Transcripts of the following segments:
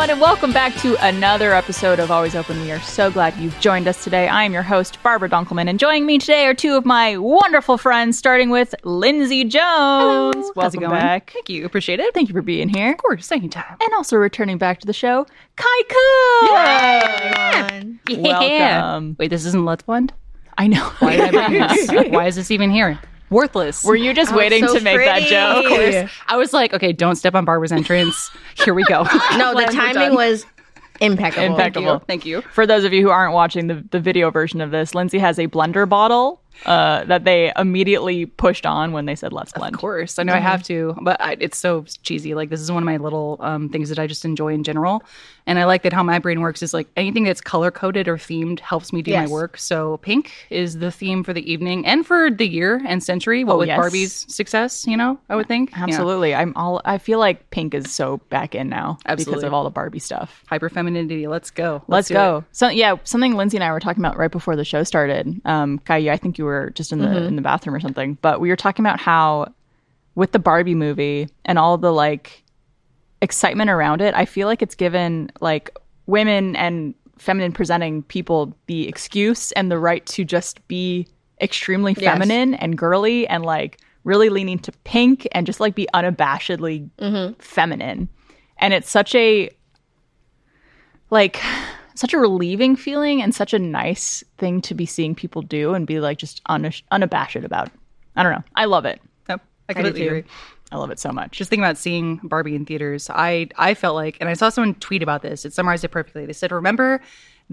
everyone, and welcome back to another episode of Always Open. We are so glad you've joined us today. I am your host, Barbara Dunkelman, and joining me today are two of my wonderful friends, starting with Lindsay Jones. How's it Welcome going? back. Thank you. Appreciate it. Thank you for being here. Of course, anytime. And also returning back to the show, Ky Ku. everyone. Welcome. Wait, this isn't Let's Blend? I know. Why? Why is this even here? Worthless. Were you just oh, waiting so to make that joke? Of course. I was like, okay, don't step on Barbara's entrance. Here we go. No, the timing was impeccable. Impeccable. Thank you. For those of you who aren't watching the, the video version of this, Lindsay has a blender bottle uh, that they immediately pushed on when they said let's blend. Of course, I know I have to, but I, it's so cheesy. Like this is one of my little um, things that I just enjoy in general, and I like that how my brain works is like anything that's color coded or themed helps me do Yes. my work. So pink is the theme for the evening and for the year and century. What Oh, with yes. Barbie's success, you know, I would think Yeah. Absolutely. I'm all I feel like pink is so back in now because of all the Barbie stuff. hyper femininity. Let's go. Let's, do go. it. So yeah, something Lindsay and I were talking about right before the show started. Um Kai, I think you were just in the Mm-hmm. in the bathroom or something, but we were talking about how with the Barbie movie and all the like excitement around it, I feel like it's given like women and feminine presenting people the excuse and the right to just be extremely Yes. feminine and girly and like really leaning to pink and just like be unabashedly feminine. And it's such a like such a relieving feeling and such a nice thing to be seeing people do and be like just unabashed about. I don't know. I love it. Yep, I completely too. agree. I love it so much. Just thinking about seeing Barbie in theaters, I I felt like, and I saw someone tweet about this. It summarized it perfectly. They said, "Remember."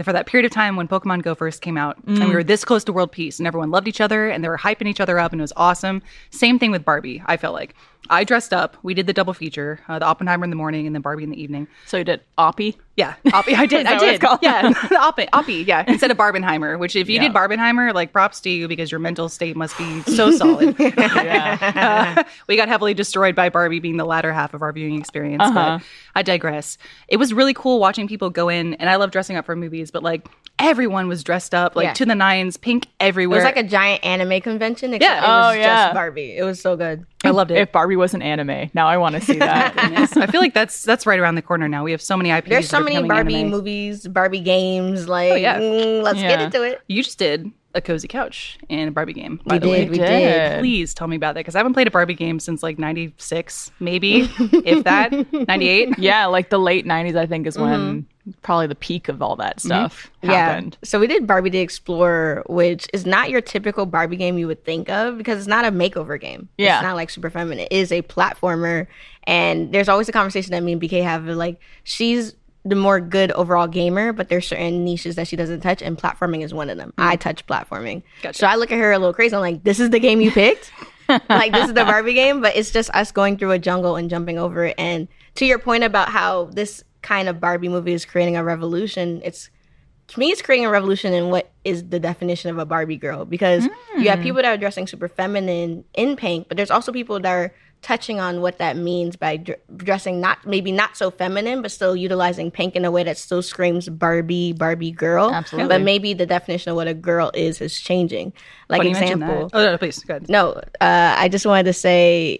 For that period of time when Pokemon Go first came out, and we mm. were this close to world peace, and everyone loved each other, and they were hyping each other up, and it was awesome. Same thing with Barbie. I felt like I dressed up. We did the double feature: uh, the Oppenheimer in the morning, and then Barbie in the evening. so you did Oppie? Yeah, Oppie. I did. I did. called? Yeah, Oppie. Oppie. Yeah, instead of Barbenheimer. Which, if you Yeah. did Barbenheimer, like props to you because your mental state must be so solid. Yeah. we got heavily destroyed by Barbie being the latter half of our viewing experience. Uh-huh. But I digress. It was really cool watching people go in, and I love dressing up for movies, but like everyone was dressed up, like Yeah. to the nines, pink everywhere. It was like a giant anime convention, except Yeah. it was Oh, yeah. just Barbie. It was so good. I loved it. If Barbie was an anime, now I want to see that. I feel like that's that's right around the corner now. We have so many IPs. There's so many Barbie anime. movies, Barbie games. Like, yeah. mm, let's Yeah. get into it. You just did a cozy couch and a Barbie game. By We the way, did, we did. did. Please tell me about that because I haven't played a Barbie game since like '96, maybe, if that. '98. yeah, like the late 90s, I think, is when probably the peak of all that mm-hmm. stuff happened. Yeah. So we did Barbie the Explorer, which is not your typical Barbie game you would think of because it's not a makeover game. Yeah. It's not like super feminine. It is a platformer. And there's always a conversation that me and BK have like she's the more good overall gamer, but there's certain niches that she doesn't touch, and platforming is one of them. I mm-hmm. touch platforming. Gotcha. So I look at her a little crazy. I'm like, this is the game you picked? like this is the Barbie game, but it's just us going through a jungle and jumping over it. And to your point about how this kind of Barbie movie is creating a revolution, it's to me it's creating a revolution in what is the definition of a Barbie girl because you have people that are dressing super feminine in pink, but there's also people that are touching on what that means by dr- dressing not maybe not so feminine but still utilizing pink in a way that still screams Barbie Barbie girl Absolutely. but maybe the definition of what a girl is is changing like Funny example. Oh no, please go ahead. no, uh, I just wanted to say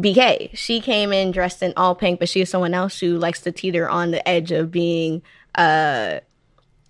BK. She came in dressed in all pink, but she is someone else who likes to teeter on the edge of being uh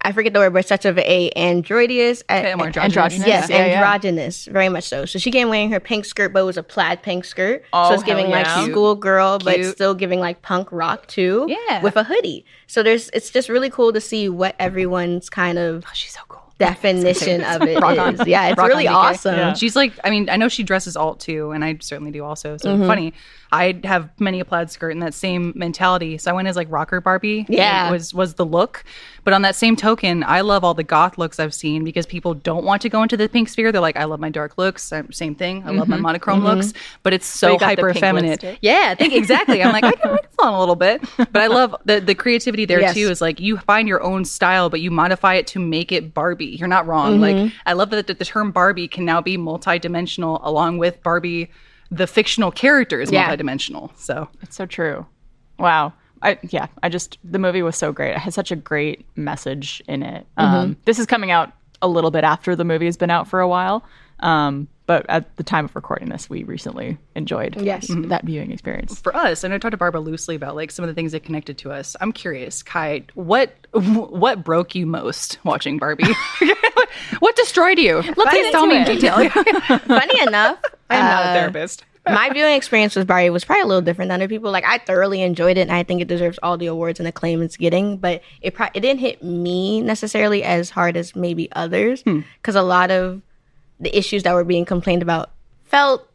I forget the word, but such of a androidous. Okay, more androgynous. Androgynous. Yes, Yeah, yeah. androgynous, very much so. So she came wearing her pink skirt, but it was a plaid pink skirt. Oh, so it's giving hell like yeah. schoolgirl, but still giving like punk rock too. Yeah. with a hoodie. So there's, it's just really cool to see what everyone's kind of Oh, she's so cool. Definition of it Rock on. is. Yeah, it's Rock really awesome. Yeah. She's like, I mean, I know she dresses alt too, and I certainly do also. So Mm-hmm. funny. I have many a plaid skirt in that same mentality. So I went as like rocker Barbie. Yeah. Was was the look. But on that same token, I love all the goth looks I've seen because people don't want to go into the pink sphere. They're like, I love my dark looks. Same thing. I love my mm-hmm. monochrome mm-hmm. looks, but it's so you hyper feminine. Yeah, I think exactly. I'm like, I can, fall in a little bit, but I love the the creativity there Yes. too. Is like you find your own style, but you modify it to make it Barbie. You're not wrong. Like mm-hmm. I love that the, the term Barbie can now be multidimensional, along with Barbie, the fictional character is Yeah. multidimensional. So It's so true. Wow. I yeah, I just the movie was so great. It had such a great message in it. Um, this is coming out a little bit after the movie has been out for a while. Um, but at the time of recording this, we recently enjoyed Yes. that viewing experience. For us, and I talked to Barbara loosely about like some of the things that connected to us. I'm curious, Ky, what what broke you most watching Barbie? what destroyed you? Please tell me in into detail. Funny enough, I'm not a uh, therapist. my viewing experience with Barbie was probably a little different than other people. Like I thoroughly enjoyed it, and I think it deserves all the awards and acclaim it's getting. But it pro- it didn't hit me necessarily as hard as maybe others, hmm. because a lot of the issues that were being complained about felt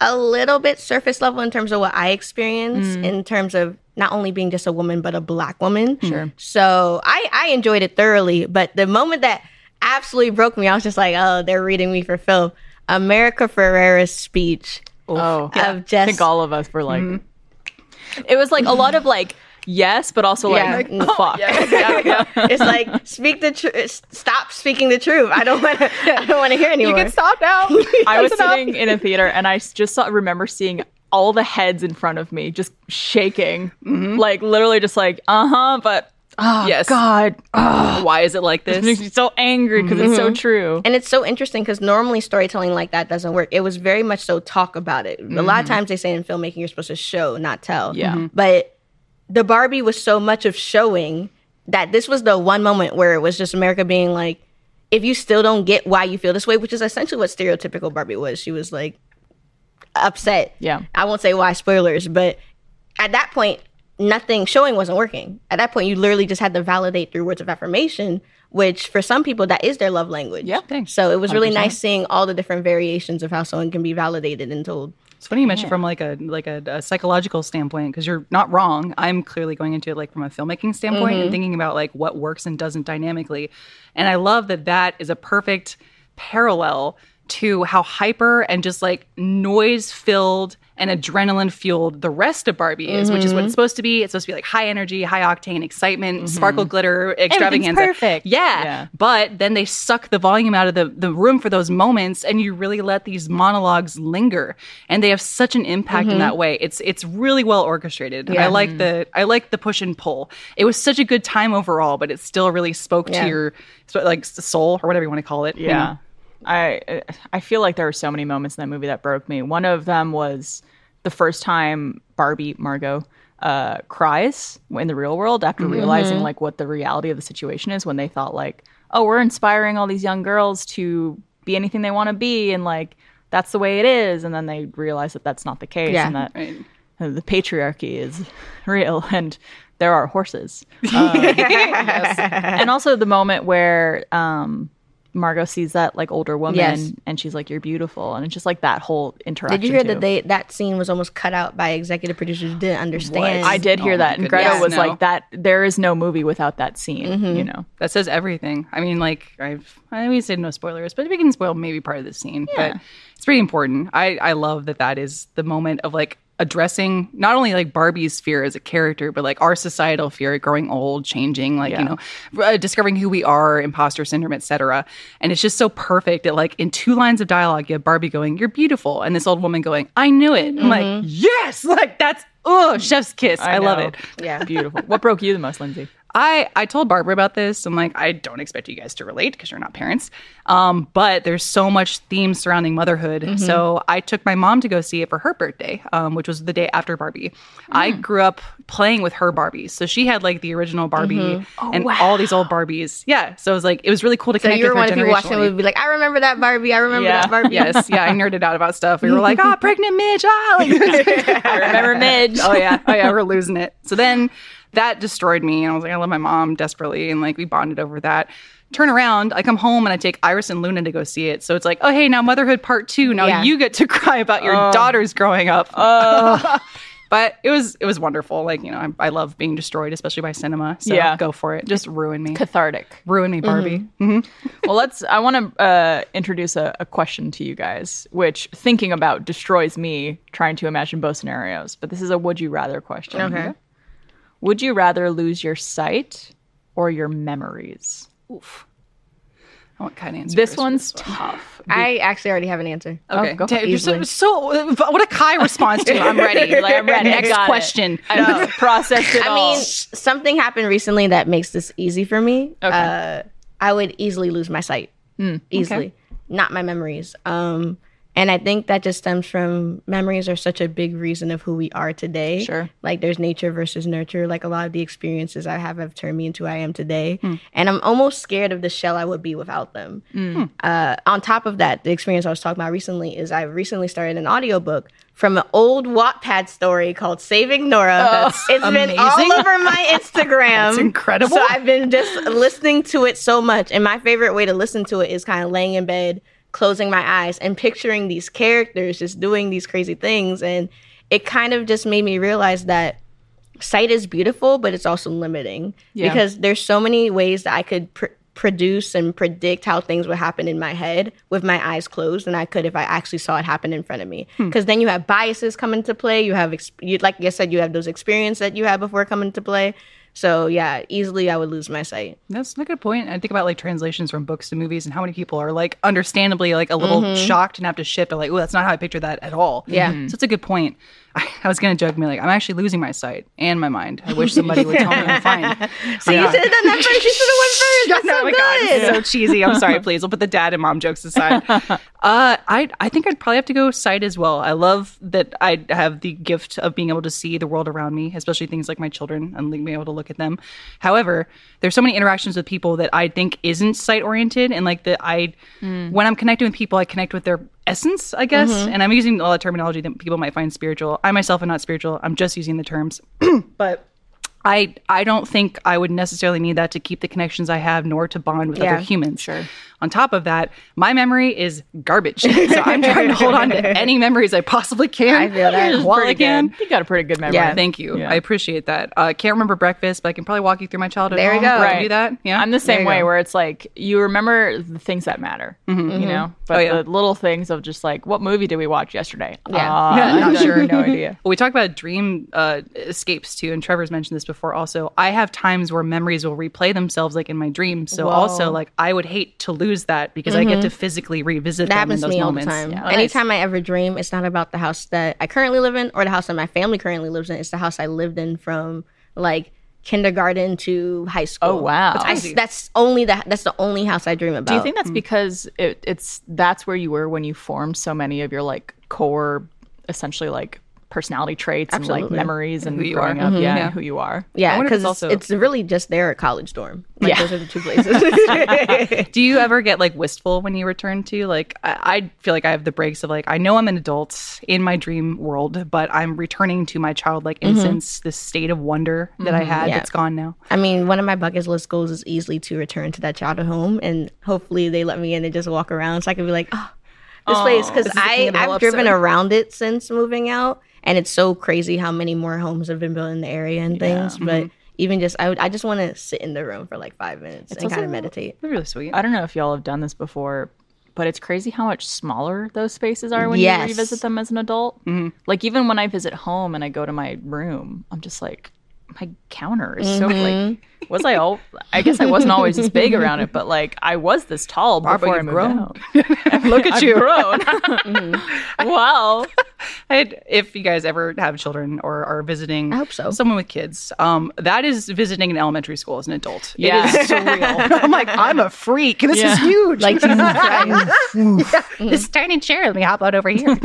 a little bit surface level in terms of what I experienced hmm. in terms of not only being just a woman but a black woman. Hmm. Sure. So I I enjoyed it thoroughly, but the moment that absolutely broke me, I was just like, oh, they're reading me for film. America Ferrera's speech Oh, of I just think all of us were like, it was like a lot of like yes, but also Yeah. like Mm. fuck. it's like speak the truth. Stop speaking the truth. I don't want to. I don't want to hear anymore. You can stop now. I was enough. sitting in a theater and I just saw, remember seeing all the heads in front of me just shaking, like literally just like uh huh, but oh Yes. God, Why is it like it makes this? me so angry because it's so true. And it's so interesting because normally storytelling like that doesn't work. It was very much so talk about it. A lot of times they say in filmmaking you're supposed to show, not tell. Yeah. Mhm. But the Barbie was so much of showing that this was the one moment where it was just America being like, if you still don't get why you feel this way, which is essentially what stereotypical Barbie was. She was like upset. Yeah. I won't say why spoilers, but at that point, nothing showing wasn't working. At that point, you literally just had to validate through words of affirmation, which for some people that is their love language. Yeah. Thanks. So it was really nice seeing all the different variations of how someone can be validated and told. It's funny you mentioned from like a like a, a psychological standpoint because you're not wrong. I'm clearly going into it like from a filmmaking standpoint and mm-hmm. thinking about like what works and doesn't dynamically, and I love that that is a perfect parallel to how hyper and just like noise filled and adrenaline fueled the rest of Barbie is, which is what it's mm-hmm. supposed to be. It's supposed to be like high energy, high octane, excitement, mm-hmm. sparkle, glitter, extravaganza. perfect. Yeah. Yeah. But then they suck the volume out of the, the room for those moments and you really let these monologues linger. And they have such an impact in mm-hmm. that way. It's it's really well orchestrated. I like the I like the push and pull. It was such a good time overall, but it still really spoke Yeah. to your like soul or whatever you want to call it. you Yeah. know? I I feel like there were so many moments in that movie that broke me. One of them was the first time Barbie Margot uh, cries in the real world after realizing like what the reality of the situation is when they thought like, oh, we're inspiring all these young girls to be anything they want to be and like that's the way it is, and then they realize that that's not the case Yeah. and that Right. uh, the patriarchy is real and there are horses. Um, And also the moment where um, Margot sees that like older woman Yes. and she's like, "You're beautiful," and it's just like that whole interaction. Did you hear too. that they that scene was almost cut out by executive producers who didn't understand? I did hear Oh that, and Greta goodness. was No. like, "That there is no movie without that scene." Mm-hmm. You know, That says everything. I mean, like I've I mean, said no spoilers, but we can spoil maybe part of the scene. But it's pretty important. I I love that that is the moment of like addressing not only like Barbie's fear as a character, but like our societal fear, growing old, changing, like you know, uh, discovering who we are, imposter syndrome, etc. And it's just so perfect that like in two lines of dialogue, you have Barbie going, "You're beautiful," and this old woman going, "I knew it." I'm like, yes, like that's oh, chef's kiss. I, love it. Yeah. beautiful. what broke you the most, Lindsay? I I told Barbara about this. I'm like, I don't expect you guys to relate because you're not parents. Um, but there's so much theme surrounding motherhood. So I took my mom to go see it for her birthday, um, which was the day after Barbie. I grew up playing with her Barbies, so she had like the original Barbie and all these old Barbies. Yeah, so it was like it was really cool to So connect you were with one of people watching the generationally. movie, be like, I remember that Barbie. I remember Yeah. that Barbie. yes, yeah, I nerded out about stuff. We were like, ah, pregnant Midge, ah, like, I remember Midge. oh yeah, oh yeah, we're losing it. So then that destroyed me, and I was like, I love my mom desperately, and like we bonded over that. Turn around, I come home and I take Iris and Luna to go see it. So it's like, oh hey, now motherhood part two. Now Yeah. you get to cry about your daughters growing up. but it was it was wonderful. Like you know, I, I love being destroyed, especially by cinema. So Yeah. go for it. Just ruin me, Cathartic. ruin me, Barbie. mm-hmm well, let's. I want to uh, introduce a, a question to you guys, which thinking about destroys me trying to imagine both scenarios. But this is a would you rather question. Okay. Would you rather lose your sight or your memories? Oof. I want kind of answer. This first for one's one. tough. I actually already have an answer. Okay, go for Damn, it. you're so, so what a Ky response to. I'm ready. Like, I'm ready. Next got it. question. I know. Processed it I all. mean, something happened recently that makes this easy for me. Okay. Uh, I would easily lose my sight. Easily. not my memories. Um, and I think that just stems from memories are such a big reason of who we are today. Sure. Like there's nature versus nurture. Like a lot of the experiences I have have turned me into who I am today. Hmm. And I'm almost scared of the shell I would be without them. Hmm. Hmm. Uh, on top of that, the experience I was talking about recently is I recently started an audiobook from an old Wattpad story called Saving Nora. Oh, it's been amazing. all over my Instagram. That's incredible. So I've been just listening to it so much. And my favorite way to listen to it is kind of laying in bed, closing my eyes, and picturing these characters just doing these crazy things. And it kind of just made me realize that sight is beautiful, but it's also limiting Yeah. because there's so many ways that I could pr- produce and predict how things would happen in my head with my eyes closed than I could if I actually saw it happen in front of me. Hmm. Because then you have biases come into play. You have, ex- you, like I said, you have those experiences that you had before come into play. So yeah, easily I would lose my sight. That's a good point. I think about like translations from books to movies and how many people are like understandably like a little mm-hmm. shocked and have to shift. Or like, oh, that's not how I pictured that at all. Yeah. So it's a good point. I, was gonna joke me like I'm actually losing my sight and my mind. I wish somebody would tell me I'm fine. So you should have done that first. You should have went first. That's oh so my good. god, it's so cheesy. I'm sorry. Please, we'll put the dad and mom jokes aside. uh, I I think I'd probably have to go sight as well. I love that I have the gift of being able to see the world around me, especially things like my children and being able to look at them. However, there's so many interactions with people that I think isn't sight oriented, and like that I when I'm connecting with people, I connect with their essence, I guess. Mm-hmm. And I'm using a lot of terminology that people might find spiritual. I myself am not spiritual. I'm just using the terms, but. I I don't think I would necessarily need that to keep the connections I have, nor to bond with Yeah, other humans. sure. On top of that, my memory is garbage, so I'm trying to hold on to any memories I possibly can. I feel that. while I can. good. You got a pretty good memory. Yeah. Thank you. Yeah. I appreciate that. I uh, can't remember breakfast, but I can probably walk you through my childhood. There we home. go. Can I Right. do that. Yeah, I'm the same way go. where it's like you remember the things that matter, you know, but Oh, yeah. the little things of just like what movie did we watch yesterday? Yeah. Uh, Yeah, I'm not not sure. sure. No idea. Well, we talked about dream uh, escapes too, and Trevor's mentioned this before. Also, I have times where memories will replay themselves, like in my dreams. So, Whoa. also, like I would hate to lose that because I get to mm-hmm. physically revisit That them in happens to those me all moments. the time. Yeah. Anytime I ever dream, it's not about the house that I currently live in or the house that my family currently lives in. It's the house I lived in from like kindergarten to high oh, school. Oh, wow. I- that's only the that's the only house I dream about. Do you think that's hmm. because it, it's that's where you were when you formed so many of your like core, essentially like personality traits and like memories and Who you growing are. up, Mhm. yeah, Yeah. who you are? Yeah, because it's it's, also- it's really just there at college dorm. Like, Yeah. those are the two places. Do you ever get like wistful when you return to like? I, I feel like I have the breaks of like I know I'm an adult in my dream world, but I'm returning to my childlike mm-hmm. innocence, this state of wonder that I mm-hmm. had Yeah. that's gone now. I mean, one of my bucket list goals is easily to return to that childhood home, and hopefully they let me in and just walk around, so I can be like, oh, this place. Because This is the king I of the whole I've driven around it since moving out, and it's so crazy how many more homes have been built in the area and things. But mm-hmm. even just I would I just want to sit in the room for like five minutes and kind of meditate. They're really sweet. I don't know if y'all have done this before, but it's crazy how much smaller those spaces are when Yes. you revisit them as an adult. Mm-hmm. Like even when I visit home and I go to my room, I'm just like, my counter is so like. Was I all? I guess I wasn't always this big around it, but like I was this tall before I moved grown. out. Look at you. grown. wow. I'd, if you guys ever have children or are visiting I hope so. someone with kids, um, that is visiting an elementary school as an adult. Yeah. It is surreal. I'm like, I'm a freak. This Yeah. is huge. Like Jesus Christ. this tiny chair. Let me hop out over here.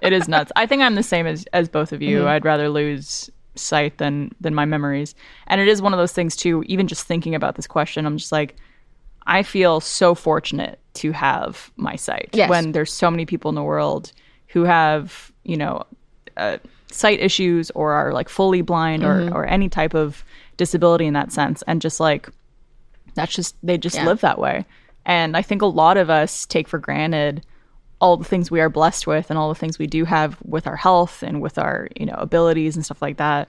It is nuts. I think I'm the same as as both of Mm-hmm. you. I'd rather lose sight than than my memories. And it is one of those things too. Even just thinking about this question, I'm just like, I feel so fortunate to have my sight Yes. when there's so many people in the world who have you know uh, sight issues or are like fully blind Mm-hmm. or or any type of disability in that sense, and just like that's just they just Yeah. live that way. And I think a lot of us take for granted all the things we are blessed with and all the things we do have with our health and with our you know abilities and stuff like that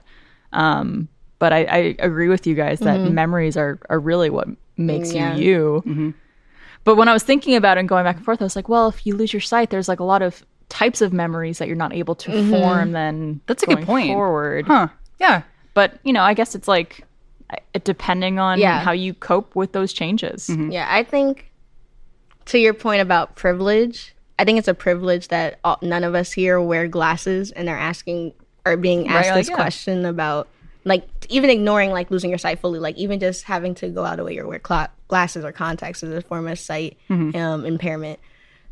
um but i, I agree with you guys that mm-hmm. memories are are really what makes Yeah. you you but when i was thinking about it and going back and forth i was like well if you lose your sight there's like a lot of types of memories that you're not able to mm-hmm. form then That's a good point. forward huh. Yeah. but you know i guess it's like depending on Yeah. how you cope with those changes Yeah, I think to your point about privilege, I think it's a privilege that all, none of us here wear glasses and they're asking or being asked like, this yeah. question about like even ignoring like losing your sight fully, like even just having to go out of the way or wear cla- glasses or contacts is a form of sight um, impairment.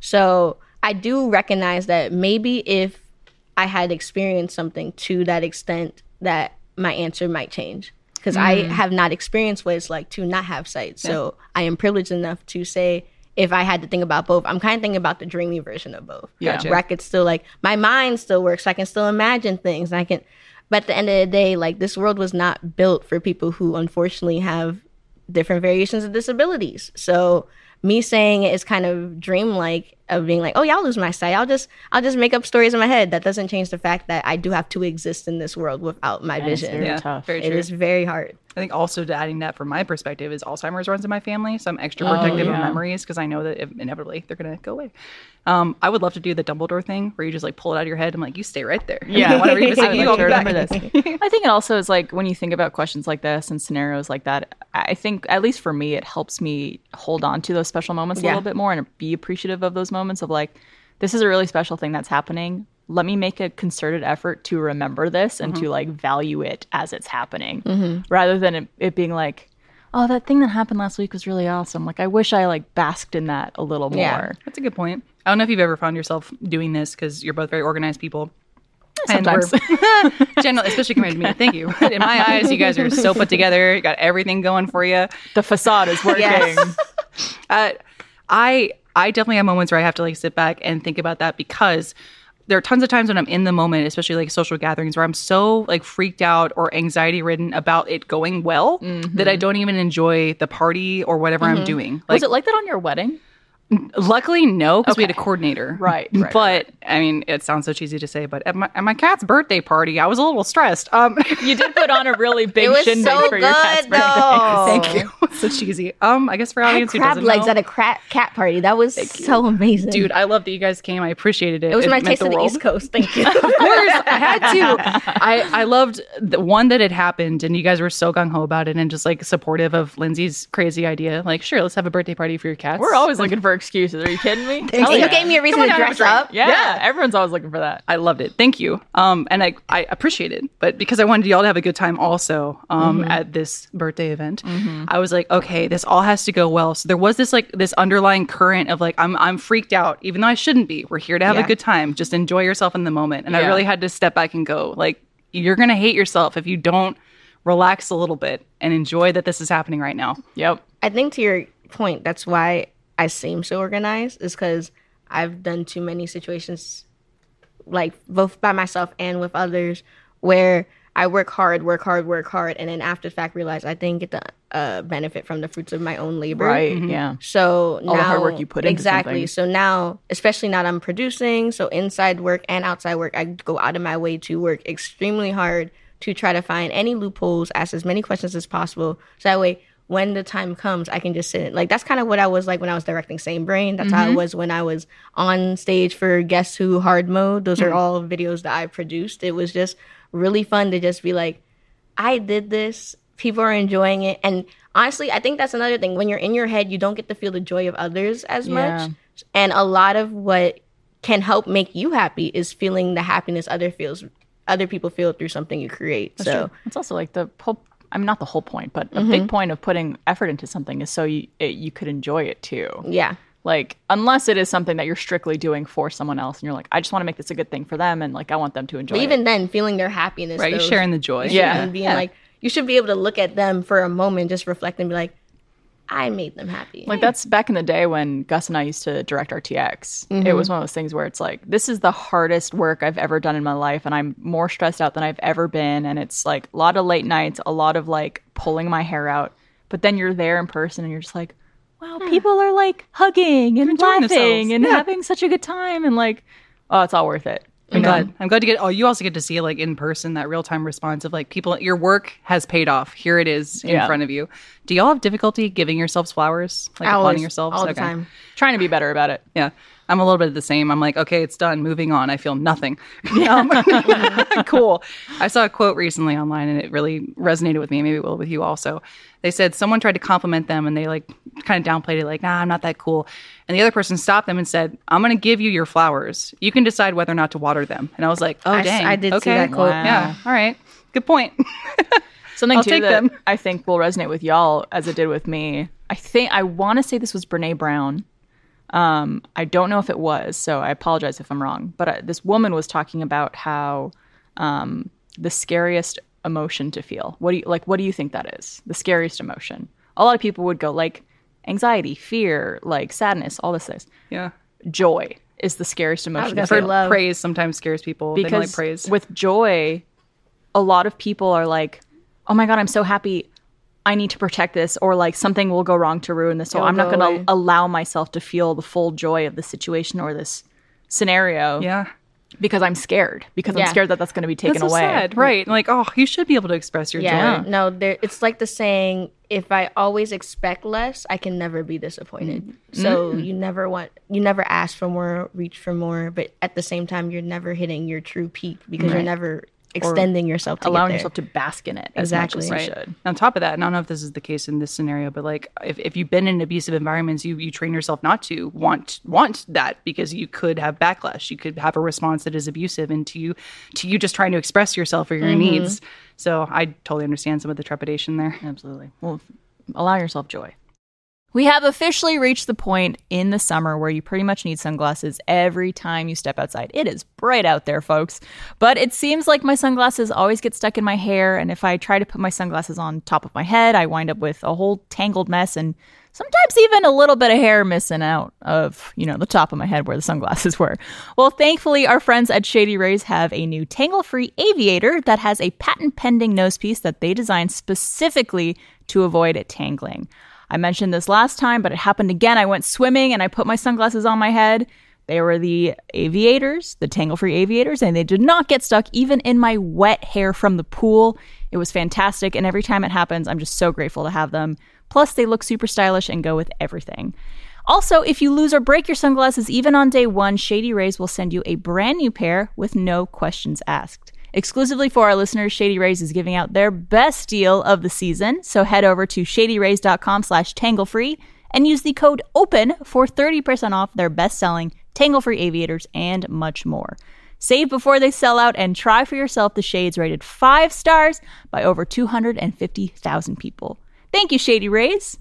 So I do recognize that maybe if I had experienced something to that extent, that my answer might change. Because I have not experienced what it's like to not have sight. So I am privileged enough to say, if I had to think about both, I'm kind of thinking about the dreamy version of both. Yeah, Gotcha. Where I could still like my mind still works. I can still imagine things. I can, but at the end of the day, like this world was not built for people who unfortunately have different variations of disabilities. So me saying it is kind of dreamlike of being like, oh yeah, I'll lose my sight. I'll just I'll just make up stories in my head. That doesn't change the fact that I do have to exist in this world without my it's vision. very Yeah, tough. very It true. is very hard. I think also to adding that from my perspective is Alzheimer's runs in my family, so I'm extra oh, protective Oh, yeah. of memories because I know that if- inevitably they're gonna go away. Um, I would love to do the Dumbledore thing where you just like pull it out of your head. I'm like, you stay right there. Yeah. I want to revisit I would you. like I'll to be back. remember this. I think it also is like when you think about questions like this and scenarios like that, I think at least for me, it helps me hold on to those special moments a Yeah. little bit more and be appreciative of those moments of like, this is a really special thing that's happening. Let me make a concerted effort to remember this and to like value it as it's happening rather than it, it being like, oh, that thing that happened last week was really awesome. Like, I wish I like basked in that a little more. Yeah. That's a good point. I don't know if you've ever found yourself doing this because you're both very organized people. And Sometimes. we're- generally, especially compared to me. Thank you. In my eyes, you guys are so put together. You got everything going for you. the facade is working. Yes. Uh, I I definitely have moments where I have to like sit back and think about that because there are tons of times when I'm in the moment, especially like social gatherings, where I'm so like freaked out or anxiety ridden about it going well that I mm-hmm. don't even enjoy the party or whatever I'm mm-hmm. doing. Like, was it like that on your wedding? Luckily, no, because we had a coordinator. Right, right, but I mean, it sounds so cheesy to say, but at my, at my cat's birthday party, I was a little stressed. Um, You did put on a really big shindig so for your cat's good birthday. thank you. so cheesy. Um, I guess for I had audience who crab legs know, at a cat cat party. That was so amazing, dude, I love that you guys came. I appreciated it. It was my meant taste of the world. East Coast. Thank you. of course, I had to. I I loved the one that had happened, and you guys were so gung ho about it, and just like supportive of Lindsay's crazy idea. Like, sure, let's have a birthday party for your cats. We're always looking for excuses. Are you kidding me? Hell you yeah. gave me a reason Come to on, dress up. Yeah, everyone's always looking for that. I loved it. Thank you. Um, and I, I appreciate it. But because I wanted y'all to have a good time also um, at this birthday event, I was like, okay, this all has to go well. So there was this like this underlying current of like, I'm I'm freaked out, even though I shouldn't be. We're here to have Yeah. a good time. Just enjoy yourself in the moment. And I really had to step back and go, like, you're gonna hate yourself if you don't relax a little bit and enjoy that this is happening right now. Yep. I think to your point, that's why I seem so organized, is because I've done too many situations, like both by myself and with others, where I work hard, work hard, work hard, and then after the fact realize I didn't get the uh, benefit from the fruits of my own labor. Right. Yeah. So now the hard work you put into exactly. something. So now, especially now that I'm producing, so inside work and outside work, I go out of my way to work extremely hard to try to find any loopholes, ask as many questions as possible, so that way when the time comes, I can just sit. in. Like that's kind of what I was like when I was directing Same Brain. That's how it mm-hmm. was when I was on stage for Guess Who Hard Mode. Those are mm-hmm. all videos that I produced. It was just really fun to just be like, I did this. People are enjoying it. And honestly, I think that's another thing. When you're in your head, you don't get to feel the joy of others as Yeah. much. And a lot of what can help make you happy is feeling the happiness other feels other people feel through something you create. so It's also like the whole. I mean, not the whole point, but a Mm-hmm. big point of putting effort into something is so you it, you could enjoy it too. yeah. Like, unless it is something that you're strictly doing for someone else, and you're like, I just want to make this a good thing for them, and like I want them to enjoy But it. even then, feeling their happiness. Right? You're sharing the joy. Yeah. and being Yeah. like, you should be able to look at them for a moment, just reflect and be like, I made them happy. Like that's back in the day when Gus and I used to direct RTX. It Mm-hmm. was one of those things where it's like, this is the hardest work I've ever done in my life, and I'm more stressed out than I've ever been. And it's like a lot of late nights, a lot of like pulling my hair out. But then you're there in person, and you're just like, wow, people are like hugging and laughing themselves. and Yeah. having such a good time, and like, oh, it's all worth it. I'm glad. I'm glad to get. Oh, you also get to see like in person that real time response of like people. Your work has paid off. Here it is in Yeah. front of you. Do y'all have difficulty giving yourselves flowers, like Always, applauding yourselves all the time. Trying to be better about it. Yeah. I'm a little bit of the same. I'm like, okay, it's done. Moving on. I feel nothing. Um, cool. I saw a quote recently online and it really resonated with me. Maybe it will with you also. They said someone tried to compliment them and they like kind of downplayed it, like, nah, I'm not that cool. And the other person stopped them and said, I'm going to give you your flowers. You can decide whether or not to water them. And I was like, oh, I s- dang. I did see okay. that quote. Yeah. All right. Good point. Something I'll too take that them. I think will resonate with y'all as it did with me. I think I want to say this was Brene Brown. Um, I don't know if it was, so I apologize if I'm wrong. But uh, this woman was talking about how um, the scariest emotion to feel. What do you like? What do you think that is? The scariest emotion. A lot of people would go like anxiety, fear, like sadness, all this. Things. yeah. Joy is the scariest emotion. gonna to say feel love. Praise sometimes scares people. they because like praise. with joy a lot of people are like oh my god i'm so happy i need to protect this or like something will go wrong to ruin this so It'll i'm not go going to allow myself to feel the full joy of the situation or this scenario yeah. because i'm scared because i'm scared that that's going to be taken That's so away sad. Right. Like, oh, you should be able to express your Yeah, joy. no, there. It's like the saying: "If I always expect less, I can never be disappointed." Mm-hmm. So you never want, you never ask for more, reach for more, but at the same time, you're never hitting your true peak because you're never extending yourself to allowing get there. yourself to bask in it Exactly. as much as you should On top of that, and I don't know if this is the case in this scenario, but like if, if you've been in abusive environments, you you train yourself not to want want that because you could have backlash. You could have a response that is abusive and to you to you just trying to express yourself or your Mm-hmm. needs. So I totally understand some of the trepidation there. Absolutely. Well, allow yourself joy. We have officially reached the point in the summer where you pretty much need sunglasses every time you step outside. It is bright out there, folks. But it seems like my sunglasses always get stuck in my hair, and if I try to put my sunglasses on top of my head, I wind up with a whole tangled mess and sometimes even a little bit of hair missing out of, you know, the top of my head where the sunglasses were. Well, thankfully, our friends at Shady Rays have a new tangle-free aviator that has a patent-pending nose piece that they designed specifically to avoid it tangling. I mentioned this last time, but it happened again. I went swimming and I put my sunglasses on my head. They were the aviators, the tangle free aviators, and they did not get stuck even in my wet hair from the pool. It was fantastic. And every time it happens, I'm just so grateful to have them. Plus, they look super stylish and go with everything. Also, if you lose or break your sunglasses even on day one, Shady Rays will send you a brand new pair with no questions asked. Exclusively for our listeners, Shady Rays is giving out their best deal of the season. So head over to shadyrays.com slash tanglefree and use the code OPEN for 30% off their best-selling tangle-free aviators and much more. Save before they sell out and try for yourself the shades rated 5 stars by over 250,000 people. Thank you, Shady Rays.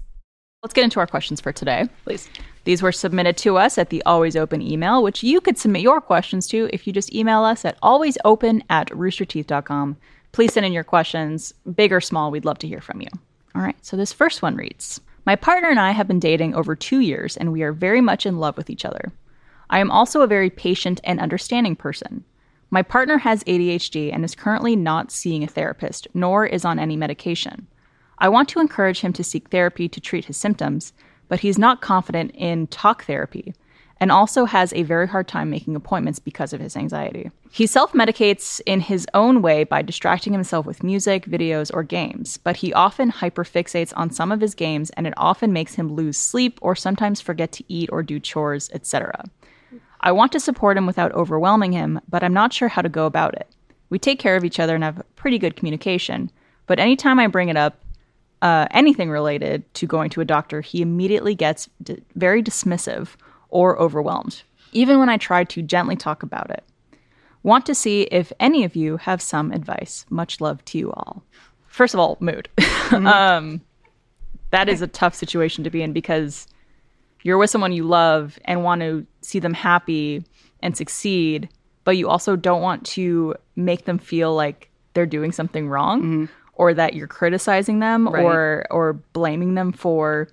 Let's get into our questions for today. Please. These were submitted to us at the Always Open email, which you could submit your questions to if you just email us at alwaysopen at roosterteeth.com. Please send in your questions, big or small. We'd love to hear from you. All right, so this first one reads My partner and I have been dating over two years, and we are very much in love with each other. I am also a very patient and understanding person. My partner has ADHD and is currently not seeing a therapist, nor is on any medication. I want to encourage him to seek therapy to treat his symptoms, but he's not confident in talk therapy and also has a very hard time making appointments because of his anxiety. He self medicates in his own way by distracting himself with music, videos, or games, but he often hyperfixates on some of his games and it often makes him lose sleep or sometimes forget to eat or do chores, etc. I want to support him without overwhelming him, but I'm not sure how to go about it. We take care of each other and have pretty good communication, but anytime I bring it up, uh, anything related to going to a doctor, he immediately gets d- very dismissive or overwhelmed, even when I try to gently talk about it. Want to see if any of you have some advice. Much love to you all. First of all, mood. um, that is a tough situation to be in because you're with someone you love and want to see them happy and succeed, but you also don't want to make them feel like they're doing something wrong or that you're criticizing them Right. or or blaming them for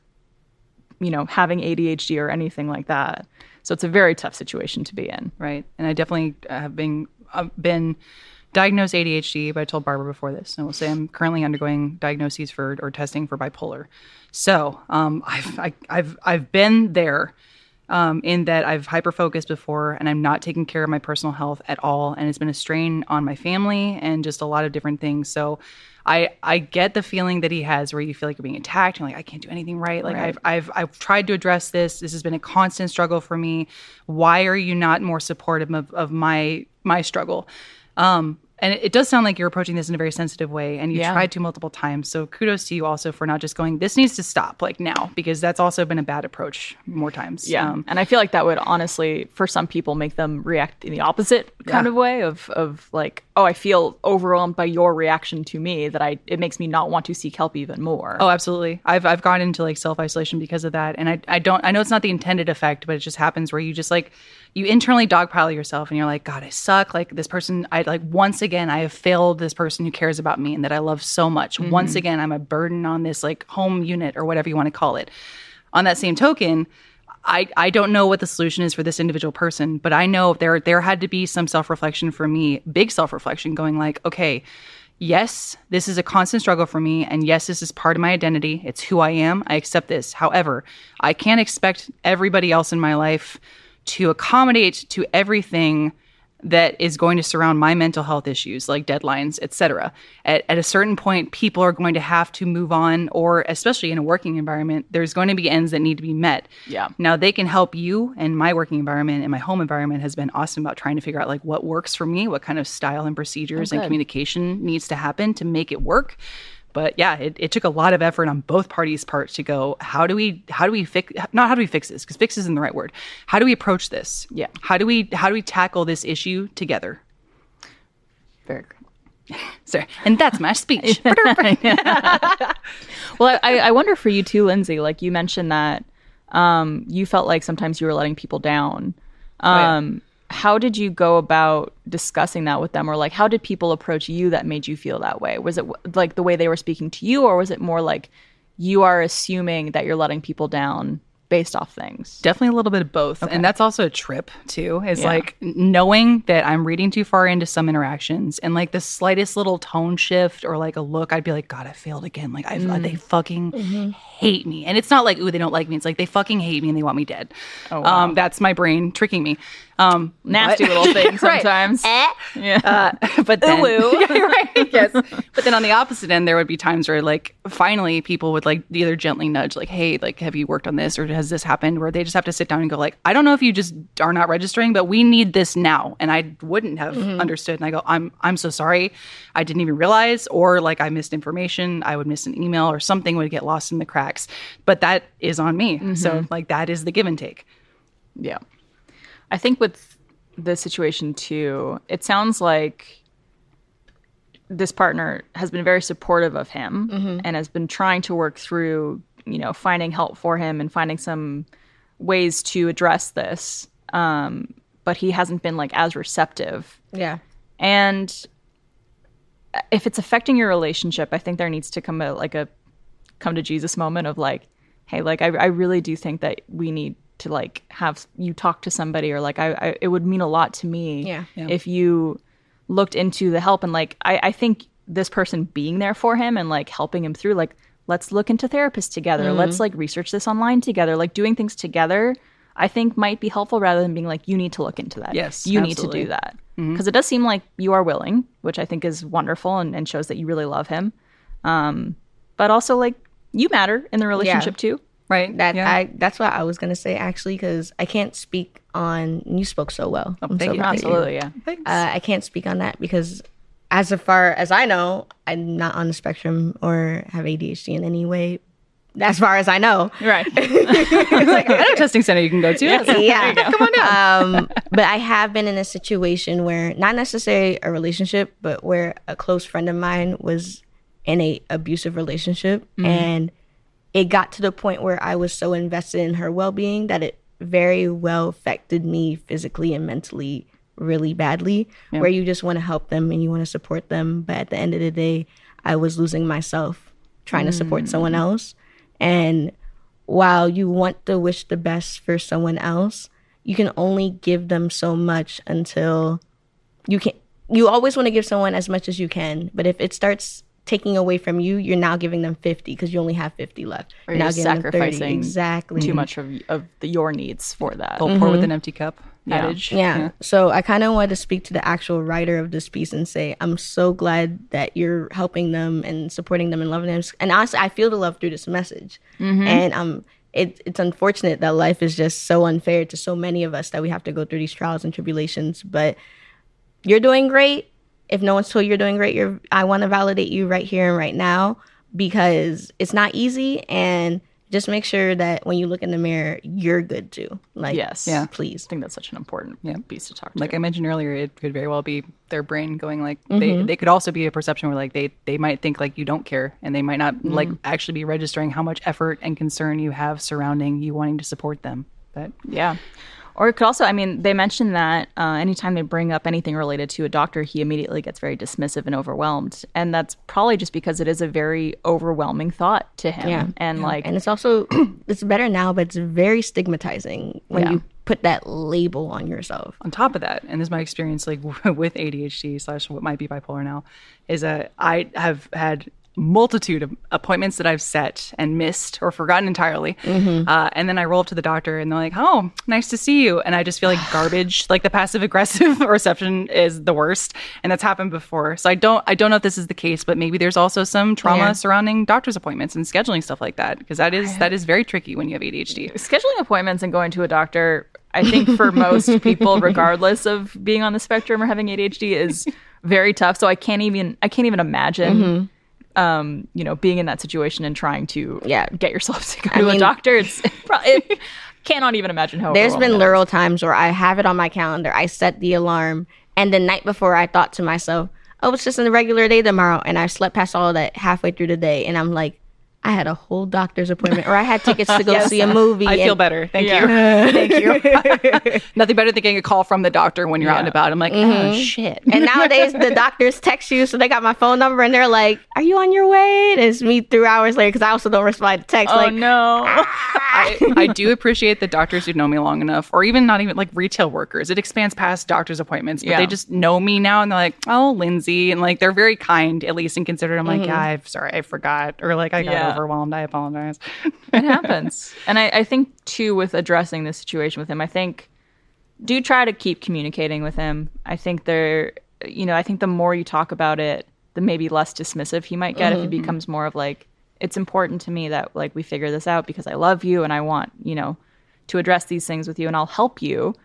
you know having ADHD or anything like that. So it's a very tough situation to be in. Right. And I definitely have been uh, been diagnosed ADHD, but I told Barbara before this. And we'll say I'm currently undergoing diagnoses for or testing for bipolar. So um, I've I, I've I've been there. Um, in that I've hyper focused before and I'm not taking care of my personal health at all. And it's been a strain on my family and just a lot of different things. So I, I get the feeling that he has where you feel like you're being attacked and like I can't do anything right. Like Right. I've I've I've tried to address this. This has been a constant struggle for me. Why are you not more supportive of, of my my struggle? Um, and it, it does sound like you're approaching this in a very sensitive way, and you Yeah. tried to multiple times. So kudos to you also for not just going. This needs to stop like now because that's also been a bad approach more times. Yeah. Um, and I feel like that would honestly, for some people, make them react in the opposite kind Yeah. of way of, of like, oh, I feel overwhelmed by your reaction to me that I, it makes me not want to seek help even more. Oh, absolutely. I've I've gone into like self isolation because of that, and I I don't I know it's not the intended effect, but it just happens where you just like you internally dogpile yourself, and you're like, God, I suck. Like this person, I like once again I have failed this person who cares about me and that I love so much. Once mm-hmm. again, I'm a burden on this like home unit or whatever you want to call it. On that same token. I, I don't know what the solution is for this individual person, but I know there there had to be some self reflection for me, big self reflection, going like, okay, yes, this is a constant struggle for me. And yes, this is part of my identity. It's who I am. I accept this. However, I can't expect everybody else in my life to accommodate to everything that is going to surround my mental health issues like deadlines etc at, at a certain point people are going to have to move on or especially in a working environment there's going to be ends that need to be met Yeah. now they can help you and my working environment and my home environment has been awesome about trying to figure out like what works for me, what kind of style and procedures oh, and communication needs to happen to make it work. But yeah, it, it took a lot of effort on both parties' parts to go, how do we how do we fix not how do we fix this? Because fix isn't the right word. How do we approach this? Yeah. How do we how do we tackle this issue together? Very good. Sorry. And that's my speech. Well, I, I wonder for you too, Lindsay. Like you mentioned that um, you felt like sometimes you were letting people down. yeah. How did you go about discussing that with them, or like how did people approach you that made you feel that way? Was it like the way they were speaking to you, or was it more like you are assuming that you're letting people down based off things? Definitely a little bit of both. And that's also a trip too. Is Yeah. like knowing that I'm reading too far into some interactions and like the slightest little tone shift or like a look, I'd be like, God, I failed again. Like I Mm. they fucking Mm-hmm. hate me. And it's not like, ooh, they don't like me. It's like they fucking hate me and they want me dead. Oh, wow. Um, that's my brain tricking me. Um, Nasty but- little thing Right. sometimes. Yeah. uh, but then, right, yes. But then on the opposite end, there would be times where, like, finally, people would like either gently nudge, like, "Hey, like, have you worked on this, or has this happened?" Where they just have to sit down and go, like, "I don't know if you just are not registering, but we need this now." And I wouldn't have mm-hmm. understood. And I go, "I'm, I'm so sorry, I didn't even realize, or like I missed information. I would miss an email, or something would get lost in the cracks." But that is on me. So, mm-hmm. like, that is the give and take. Yeah. I think with the situation too, it sounds like this partner has been very supportive of him mm-hmm. and has been trying to work through, you know, finding help for him and finding some ways to address this. Um, but he hasn't been like as receptive. Yeah. And if it's affecting your relationship, I think there needs to come a like a come to Jesus moment of like, hey, like I, I really do think that we need to like have you talk to somebody or like I, I it would mean a lot to me Yeah. Yeah. if you looked into the help and like I, I think this person being there for him and like helping him through like let's look into therapists together let's like research this online together like doing things together i think might be helpful rather than being like you need to look into that Yes, you need to do that because it does seem like you are willing which i think is wonderful and, and shows that you really love him um but also like you matter in the relationship too Right. That Yeah. I that's what I was gonna say actually because I can't speak on. You spoke so well. I'm thank so you. proud of you. absolutely yeah Thanks. Uh, I can't speak on that because, as far as I know, I'm not on the spectrum or have ADHD in any way. As far as I know, right like, I know a testing center you can go to. yeah, come on down. Um, but I have been in a situation where not necessarily a relationship, but where a close friend of mine was in a abusive relationship, and it got to the point where I was so invested in her well being that it very well affected me physically and mentally really badly. Where you just want to help them and you want to support them, but at the end of the day, I was losing myself trying to support mm. someone else, and while you want to wish the best for someone else, you can only give them so much until you can. You always want to give someone as much as you can, but if it starts taking away from you, you're now giving them 50 because you only have 50 left. Or you're you're now just giving them 30. sacrificing Exactly. too much of of the, your needs for that. Oh, pour with mm-hmm. an empty cup Yeah. adage. Yeah. So I kind of wanted to speak to the actual writer of this piece and say, I'm so glad that you're helping them and supporting them and loving them. And honestly, I feel the love through this message. And um, it, it's unfortunate that life is just so unfair to so many of us that we have to go through these trials and tribulations. But you're doing great. If no one's told you you're doing great, you're I want to validate you right here and right now because it's not easy and just make sure that when you look in the mirror, you're good too. Like Yes. Yeah. please. I think that's such an important piece to talk to. Like I mentioned earlier, it could very well be their brain going like they, mm-hmm. they could also be a perception where like they they might think like you don't care and they might not mm-hmm. like actually be registering how much effort and concern you have surrounding you wanting to support them. But Yeah. Or it could also, I mean, they mentioned that uh, anytime they bring up anything related to a doctor, he immediately gets very dismissive and overwhelmed. And that's probably just because it is a very overwhelming thought to him. Yeah. And like, and it's also it's better now but it's very stigmatizing when Yeah. you put that label on yourself on top of that, and this is my experience like with ADHD slash what might be bipolar now, is that I have had multitude of appointments that I've set and missed or forgotten entirely. Uh, and then I roll up to the doctor and they're like, "Oh, nice to see you," and I just feel like garbage. like the passive aggressive reception is the worst, and that's happened before. So I don't I don't know if this is the case, but maybe there's also some trauma Yeah. surrounding doctor's appointments and scheduling stuff like that because that is that is very tricky when you have ADHD. scheduling appointments and going to a doctor, I think for most people, regardless of being on the spectrum or having ADHD, is very tough. So I can't even I can't even imagine, um, you know, being in that situation and trying to Yeah. get yourself to go I to a mean- doctor. It's pro- it, cannot even imagine how. there's been literal times where i have it on my calendar i set the alarm and the night before i thought to myself oh it's just a regular day tomorrow and i slept past all of that halfway through the day and i'm like I had a whole doctor's appointment, or I had tickets to go see a movie. I feel better. Thank Yeah. you. Thank you. Nothing better than getting a call from the doctor when you're out and about. I'm like, oh mm-hmm. shit. And nowadays, the doctors text you, so they got my phone number, and they're like, "Are you on your way?" And it's me three hours later because I also don't respond to text. Oh like, no! Ah! I, I do appreciate the doctors who know me long enough, or even not even like retail workers. It expands past doctor's appointments, but Yeah. they just know me now and they're like, oh, Lindsay. And like, they're very kind, at least, and considerate. I'm like, yeah, I'm sorry, I forgot. Or like, I got Yeah. Overwhelmed. I apologize. it happens. And I, I think too with addressing this situation with him, I think do try to keep communicating with him. I think there you know, I think the more you talk about it, the maybe less dismissive he might get if it mm-hmm. becomes more of like, it's important to me that like we figure this out because I love you and I want, you know, to address these things with you and I'll help you.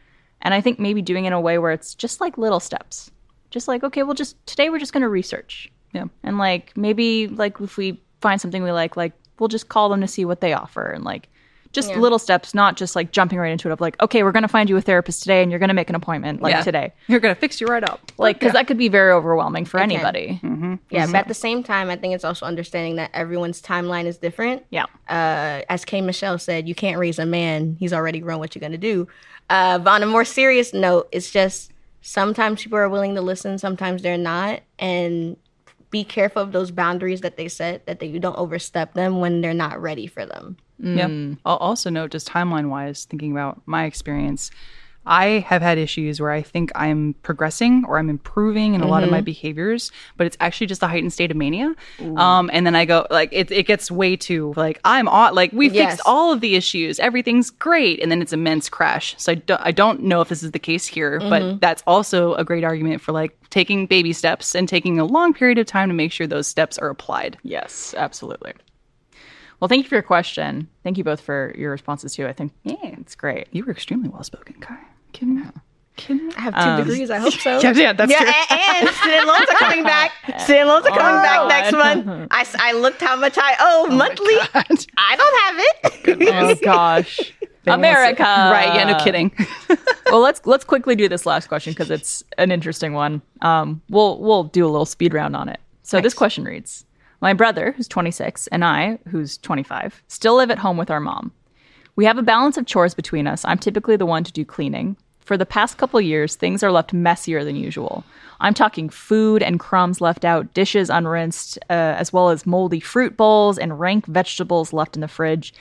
And I think maybe doing it in a way where it's just like little steps. Just like, okay, well just today we're just gonna research. Yeah. And like maybe like if we find something we like, like we'll just call them to see what they offer and like just Yeah. little steps, not just like jumping right into it of like, okay, we're gonna find you a therapist today and you're gonna make an appointment like Yeah. today. You're going to fix you right up. Like, because that could be very overwhelming for can. anybody. yeah. But at the same time, I think it's also understanding that everyone's timeline is different. Yeah. uh, as K. Michelle said, you can't raise a man. He's already grown. What you're gonna do? Uh, but on a more serious note, it's just sometimes people are willing to listen, sometimes they're not, and be careful of those boundaries that they set, that they, you don't overstep them when they're not ready for them. Yeah. Mm. I'll also note, just timeline wise, thinking about my experience, I have had issues where I think I'm progressing or I'm improving in a lot of my behaviors, but it's actually just a heightened state of mania. Um, and then I go like it, it gets way too like I'm on like we Yes. fixed all of the issues, everything's great, and then it's immense crash. So I don't I don't know if this is the case here, but that's also a great argument for like taking baby steps and taking a long period of time to make sure those steps are applied. Yes, absolutely. Well, thank you for your question. Thank you both for your responses too. I think Yeah. it's great. You were extremely well spoken, Ky. Kidding me? Kidding? I have two degrees. I hope so. Yeah, yeah, that's yeah, true. and, and student loans are coming back. Student loans are coming back next month. I, I looked how much I owe monthly. I don't have it. Oh gosh, America. Right, yeah, no kidding. well, let's let's quickly do this last question because it's an interesting one. Um, we'll we'll do a little speed round on it. So this question reads: My brother, who's 26, and I, who's 25, still live at home with our mom. We have a balance of chores between us. I'm typically the one to do cleaning. For the past couple years, things are left messier than usual. I'm talking food and crumbs left out, dishes unrinsed, uh, as well as moldy fruit bowls and rank vegetables left in the fridge.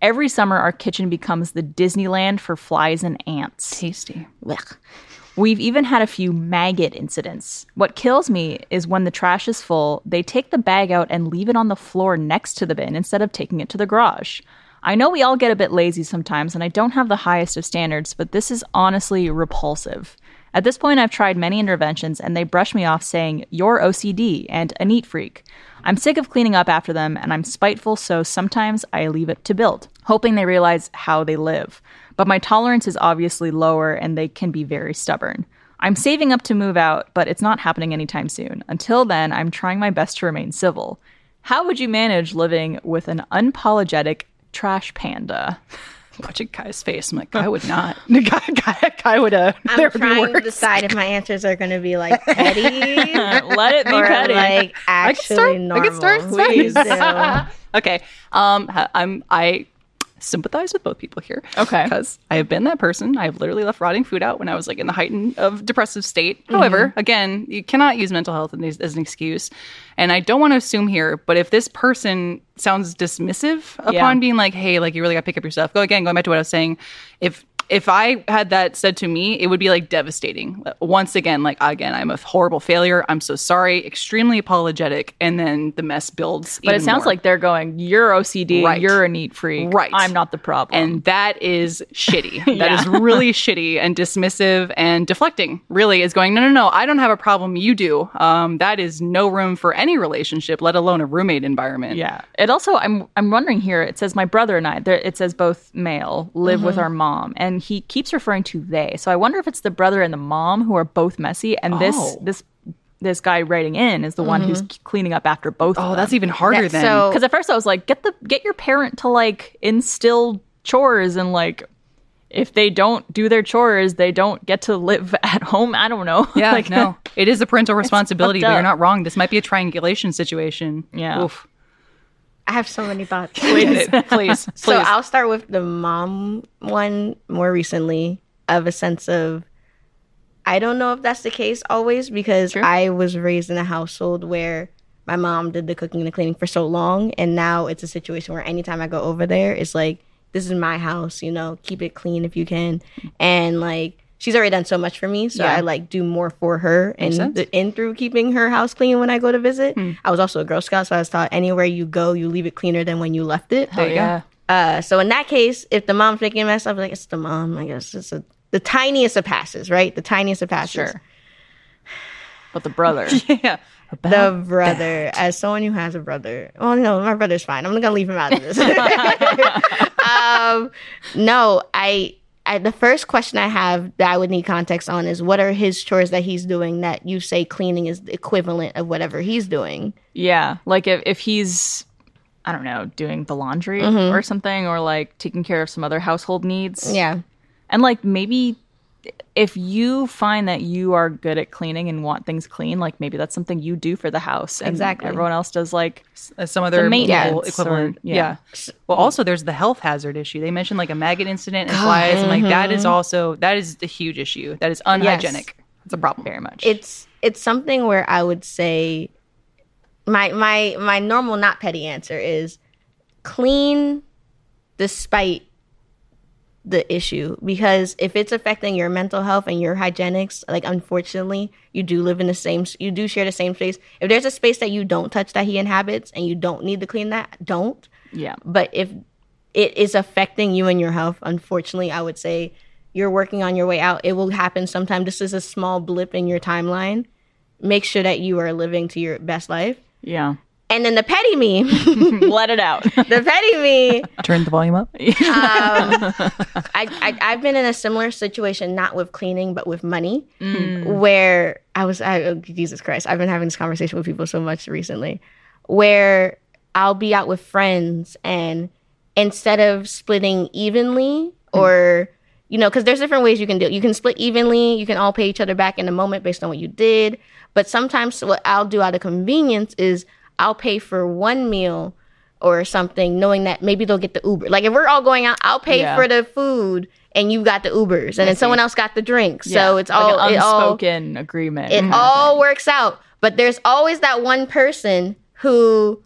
Every summer, our kitchen becomes the Disneyland for flies and ants. Tasty. Blech. We've even had a few maggot incidents. What kills me is when the trash is full, they take the bag out and leave it on the floor next to the bin instead of taking it to the garage. I know we all get a bit lazy sometimes, and I don't have the highest of standards, but this is honestly repulsive. At this point, I've tried many interventions, and they brush me off saying, You're OCD and a neat freak. I'm sick of cleaning up after them, and I'm spiteful, so sometimes I leave it to build, hoping they realize how they live. But my tolerance is obviously lower, and they can be very stubborn. I'm saving up to move out, but it's not happening anytime soon. Until then, I'm trying my best to remain civil. How would you manage living with an unapologetic trash panda? Watching Ky's face, I'm like, I would not. Ky, Ky, Ky would. Uh, I'm there would be trying to decide if my answers are going to be like petty Let it be or petty. like I can start. actually normal. I can start. Please do. okay. Um, I'm. I sympathize with both people here. Okay. Because I have been that person. I've literally left rotting food out when I was like in the heightened of depressive state. Mm-hmm. However, again, you cannot use mental health as as an excuse. And I don't want to assume here, but if this person sounds dismissive upon Yeah. being like, "Hey, like you really got to pick up your stuff," go again. Going back to what I was saying, if if I had that said to me, it would be like devastating. Once again, like again, I'm a horrible failure. I'm so sorry. Extremely apologetic, and then the mess builds. but it sounds like they're going, You're OCD, Right. you're a neat freak. Right. I'm not the problem. and that is shitty. That Yeah. is really shitty and dismissive and deflecting. Really, is going. No, no, no. I don't have a problem. You do. Um, that is no room for any relationship, let alone a roommate environment. Yeah. It also I'm I'm wondering here. It says my brother and I. There, it says both male live with our mom, and he keeps referring to they. So I wonder if it's the brother and the mom who are both messy, and this Oh. this this guy writing in is the one who's mm-hmm. cleaning up after both. Oh, that's even harder That- than. so- because at first I was like, get the get your parent to like instill chores and like. If they don't do their chores, they don't get to live at home. I don't know. yeah, like, no, it is a parental responsibility, fucked but you're not wrong. This might be a triangulation situation. Yeah. Oof. I have so many thoughts. Please, please, please. So I'll start with the mom one more recently of a sense of I don't know if that's the case always because I was raised in a household where my mom did the cooking and the cleaning for so long and now it's a situation where anytime I go over there it's like this is my house, you know, keep it clean if you can. And like she's already done so much for me, so Yeah. I like do more for her and sense. the, and through keeping her house clean when I go to visit. I was also a Girl Scout, so I was taught anywhere you go, you leave it cleaner than when you left it. Hell yeah. Uh, so in that case, if the mom's making a mess, I'm like, it's the mom. I guess it's a, the tiniest of passes, right? The tiniest of passes. Sure. But the brother. yeah. The brother, as someone who has a brother, well, no, my brother's fine. I'm not gonna leave him out of this. um, no, I, I, the first question I have that I would need context on is what are his chores that he's doing that you say cleaning is the equivalent of whatever he's doing. Yeah, like if if he's I don't know, doing the laundry mm-hmm. or something or like taking care of some other household needs. Yeah. And like maybe if you find that you are good at cleaning and want things clean, like maybe that's something you do for the house and Exactly. everyone else does like Uh, some other maintenance local equivalent. or- yeah. yeah. Well, also there's the health hazard issue. They mentioned like a maggot incident and flies, and like that is also that is a huge issue. That is unhygienic. It's a problem. very much. it's it's something where I would say my my my normal not petty answer is clean despite the issue. Because if it's affecting your mental health and your hygienics like unfortunately you do live in the same you do share the same space. If there's a space that you don't touch that he inhabits and you don't need to clean that don't. Yeah. but if it is affecting you and your health unfortunately i would say you're working on your way out. It will happen sometime. This is a small blip in your timeline. Make sure that you are living to your best life. Yeah. And then the petty me Let it out. the petty me Turn the volume up. Um, I, I I've been in a similar situation, not with cleaning, but with money, mm. where I was. I, oh, Jesus Christ, I've been having this conversation with people so much recently, where I'll be out with friends, and instead of splitting evenly, mm. or you know, because there's different ways you can do it. You can split evenly. You can all pay each other back in a moment based on what you did. But sometimes what I'll do out of convenience is I'll pay for one meal or something, knowing that maybe they'll get the Uber. Like if we're all going out, I'll pay Yeah. for the food and you got the Ubers, and then someone else got the drinks. Yeah. So it's Like all an it all unspoken agreement. it mm-hmm. all works out. But there's always that one person who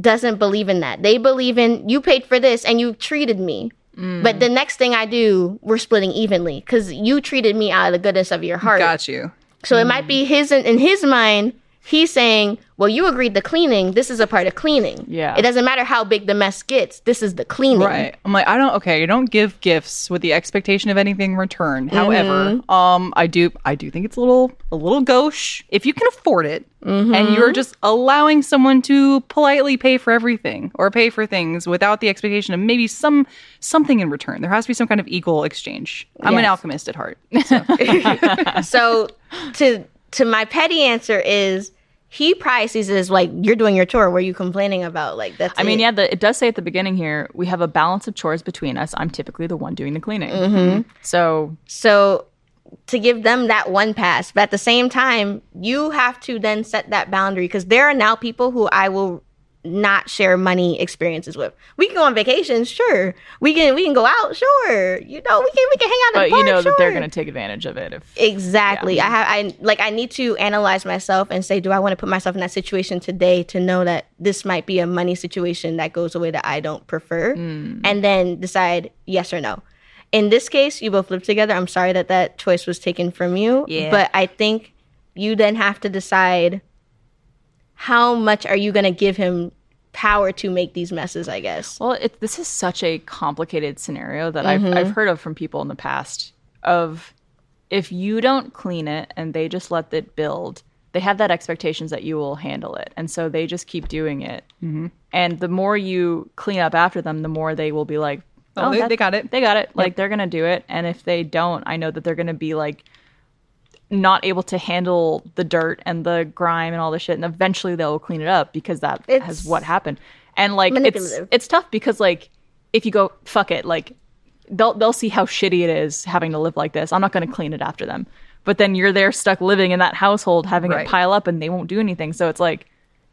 doesn't believe in that. They believe in you paid for this and you treated me. Mm. But the next thing I do, we're splitting evenly because you treated me out of the goodness of your heart. Got you. So it might mm. be his in his mind. He's saying, "Well, you agreed to cleaning. This is a part of cleaning. Yeah. it doesn't matter how big the mess gets. This is the cleaning. Right. I'm like, I don't okay, you don't give gifts with the expectation of anything in return. However, um I do I do think it's a little a little gauche if you can afford it and you're just allowing someone to politely pay for everything or pay for things without the expectation of maybe some something in return. There has to be some kind of equal exchange. I'm an alchemist at heart. So to to my petty answer is he probably sees it as like you're doing your chore. What are you complaining about? Like that's. I mean, yeah, the, it does say at the beginning here we have a balance of chores between us. I'm typically the one doing the cleaning. Mm-hmm. So So to give them that one pass, but at the same time, you have to then set that boundary because there are now people who I will not share money experiences with. We can go on vacations, sure. We can we can go out, sure. You know, we can we can hang out. but the you bar, know that they're going to take advantage of it if Exactly. I have I like I need to analyze myself and say, do I want to put myself in that situation today to know that this might be a money situation that goes away that I don't prefer, Hmm. and then decide yes or no. In this case, you both live together. I'm sorry that that choice was taken from you. Yeah. But I think you then have to decide how much are you going to give him power to make these messes. I guess. Well, it, this is such a complicated scenario that I've, I've heard of from people in the past. Of if you don't clean it and they just let it build, they have that expectations that you will handle it, and so they just keep doing it. Mm-hmm. And the more you clean up after them, the more they will be like, Oh, they- that- they got it." They got it. Like they're gonna do it, and if they don't, I know that they're gonna be like not able to handle the dirt and the grime and all the shit and eventually they'll clean it up because that It's has what happened and like it's it's tough because like if you go fuck it like they'll they'll see how shitty it is having to live like this i'm not going to clean it after them but then you're there stuck living in that household having Right. it pile up and they won't do anything so it's like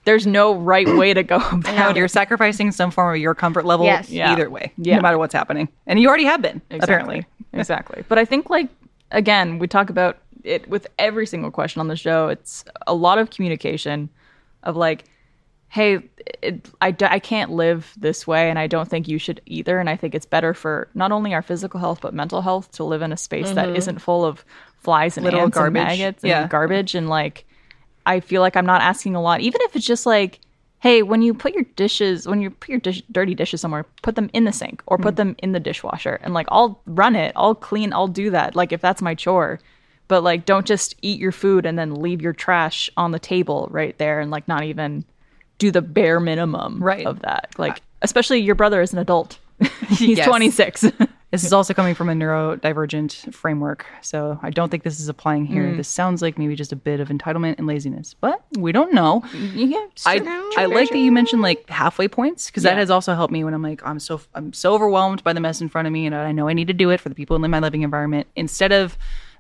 there's no right way to go about it. You're sacrificing some form of your comfort level Yes. Yeah. either way, Yeah. no matter what's happening. And you already have been, apparently. Exactly. exactly. But I think like again, we talk about it with every single question on the show. It's a lot of communication of like, hey, it, I, I can't live this way, and I don't think you should either. And I think it's better for not only our physical health but mental health to live in a space that mm-hmm. isn't full of flies and Little ants garbage. and maggots and Yeah. garbage and like. I feel like I'm not asking a lot, even if it's just like, hey, when you put your dishes, when you put your dish, dirty dishes somewhere, put them in the sink or put mm. them in the dishwasher, and like I'll run it, I'll clean, I'll do that, like if that's my chore. But like, don't just eat your food and then leave your trash on the table right there, and like not even do the bare minimum Right. of that. Like, especially your brother is an adult; he's Yes. 26. This is also coming from a neurodivergent framework. So I don't think this is applying here. Mm. This sounds like maybe just a bit of entitlement and laziness, but we don't know. yeah, I, I like that you mentioned like halfway points because that has also helped me when I'm like I'm so I'm so overwhelmed by the mess in front of me and I know I need to do it for the people in my living environment instead of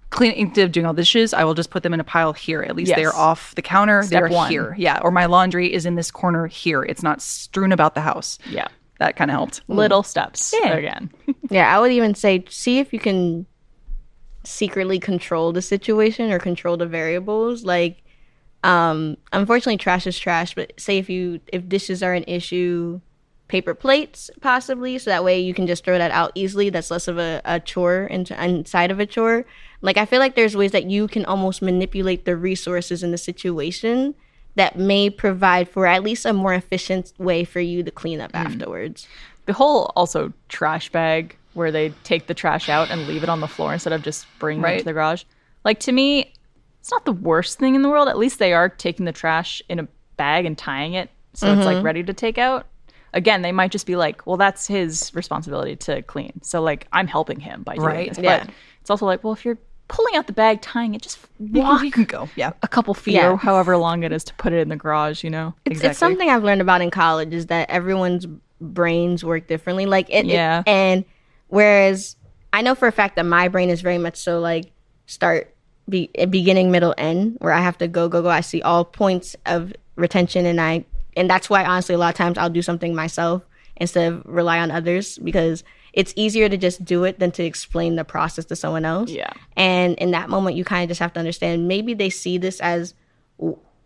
cleaning instead of doing all dishes I will just put them in a pile here at least Yes. they're off the counter Step they're one. here yeah or my laundry is in this corner here it's not strewn about the house yeah, that kind of helped little steps Yeah. again. Yeah, I would even say see if you can secretly control the situation or control the variables. Like, um, unfortunately, trash is trash. But say if you if dishes are an issue, paper plates possibly, so that way you can just throw that out easily. That's less of a, a chore into, inside of a chore. Like I feel like there's ways that you can almost manipulate the resources in the situation that may provide for at least a more efficient way for you to clean up hmm. afterwards. the whole also trash bag where they take the trash out and leave it on the floor instead of just bringing it to the garage. Like to me, it's not the worst thing in the world. At least they are taking the trash in a bag and tying it so it's like mm-hmm. ready to take out. Again, they might just be like, "Well, that's his responsibility to clean." So like, I'm helping him by doing Right. this. Yeah. But it's also like, well, if you're pulling out the bag, tying it, just walk you can go yeah a couple feet Yeah. or however long it is to put it in the garage. You know? It's, Exactly. it's something I've learned about in college is that everyone's brains work differently. Like, it, it- Yeah. and whereas I know for a fact that my brain is very much so like start be, beginning, middle, end, where I have to go, go, go. I see all points of retention, and I, and that's why honestly, a lot of times I'll do something myself instead of rely on others because it's easier to just do it than to explain the process to someone else. Yeah. And in that moment, you kind of just have to understand maybe they see this as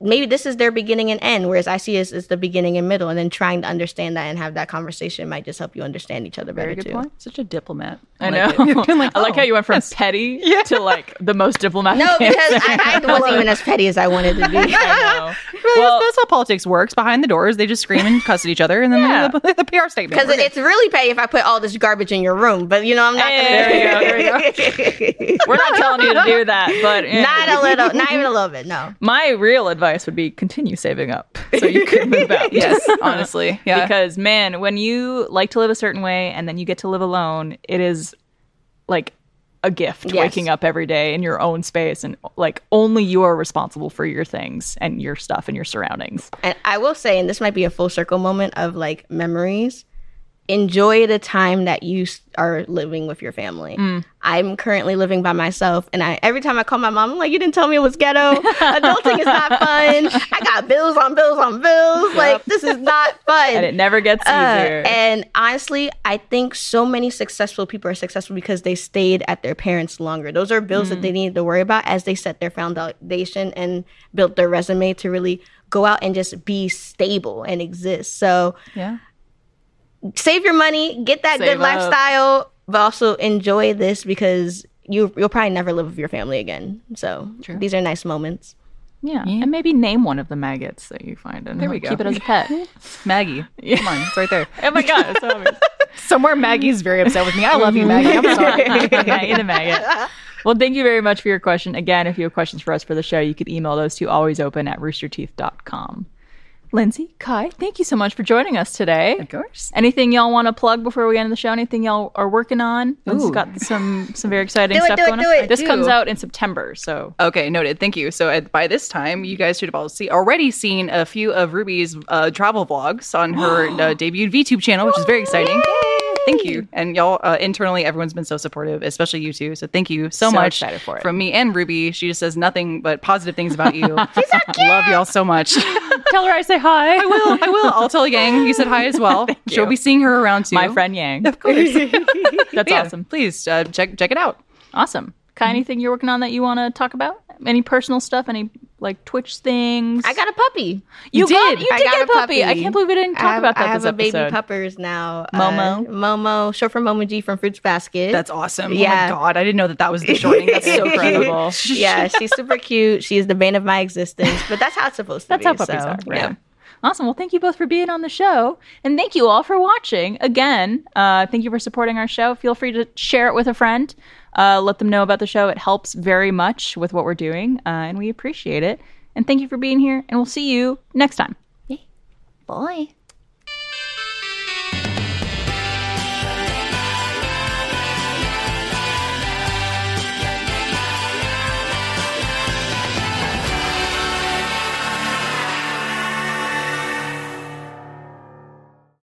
maybe this is their beginning and end, whereas I see it as the beginning and middle, and then trying to understand that and have that conversation might just help you understand each other better Very good too. point. Such a diplomat. I like know. it. I'm like, I like oh, how you went from yes. petty to like the most diplomatic. No, because. I, I wasn't even as petty as I wanted to be. I know. Really, Well- that's, that's how politics works. Behind the doors, they just scream and cuss at each other, and then Yeah. the, the PR statement. Because We're good. it's really petty if I put all this garbage in your room, but you know I'm not Hey, gonna. there you go, there We're not telling you to do that, but eh. not a little, not even a little bit. No. my real advice would be continue saving up so you could move out. yes, honestly, yeah. Because man, when you like to live a certain way and then you get to live alone, it is like a gift Yes. waking up every day in your own space and like only you are responsible for your things and your stuff and your surroundings. And I will say, and this might be a full circle moment of like memories. Enjoy the time that you are living with your family. I'm currently living by myself, and I every time I call my mom, I'm like, "You didn't tell me it was ghetto. Adulting is not fun. I got bills on bills on bills. Like this is not fun." And it never gets Uh, easier. and honestly, I think so many successful people are successful because they stayed at their parents longer. Those are bills that they needed to worry about as they set their foundation and built their resume to really go out and just be stable and exist. So yeah. Save your money, get that Save good up. lifestyle, but also enjoy this because you you'll probably never live with your family again. So these are nice moments. yeah. And maybe name one of the maggots that you find and There we go. keep it as a pet. Maggie. Come on, it's right there. oh my god, it's so. Somewhere Maggie's very upset with me. I love you, Maggie. I'm sorry. Maggie the maggot. Well, thank you very much for your question. Again, if you have questions for us for the show, you could email those to alwaysopen at roosterteeth.com. Lindsay, Ky, thank you so much for joining us today. Of course. Anything y'all want to plug before we end the show? Anything y'all are working on? It's got some some very exciting Do it, stuff do it, do on. it. This I comes out in September, so Okay, noted. Thank you. So at, by this time, you guys should have all see, already seen a few of Ruby's uh, travel vlogs on her uh, debuted VTube channel, which is very exciting. Yay! Thank you. And y'all, uh, internally, everyone's been so supportive, especially you two. So thank you so, So much excited for it. from me and Ruby. She just says nothing but positive things about you. Love y'all so much. Tell her I say hi. I will. I will. I'll tell Yang you said hi as well. She'll you. be seeing her around too. My friend Yang. Of course. That's yeah, awesome. Please uh, check check it out. Awesome. Ky, anything you're working on that you want to talk about? Any personal stuff? Any like Twitch things? I got a puppy. you did. got you I did got get a a puppy. I can't believe we didn't talk have, about that I have this a baby episode. puppers now. Momo? Uh, Momo, short for Momiji from Fruits Basket. That's awesome. Yeah. Oh my god, I didn't know that that was the shortening. That's so Incredible. yeah, she's super cute. She is the bane of my existence, but that's how it's supposed to That's be. That's how puppies so, are. yeah. Awesome. Well, thank you both for being on the show. And thank you all for watching. Again, uh, thank you for supporting our show. Feel free to share it with a friend. Uh, let them know about the show. It helps very much with what we're doing, uh, and we appreciate it. And thank you for being here. And we'll see you next time. Boy.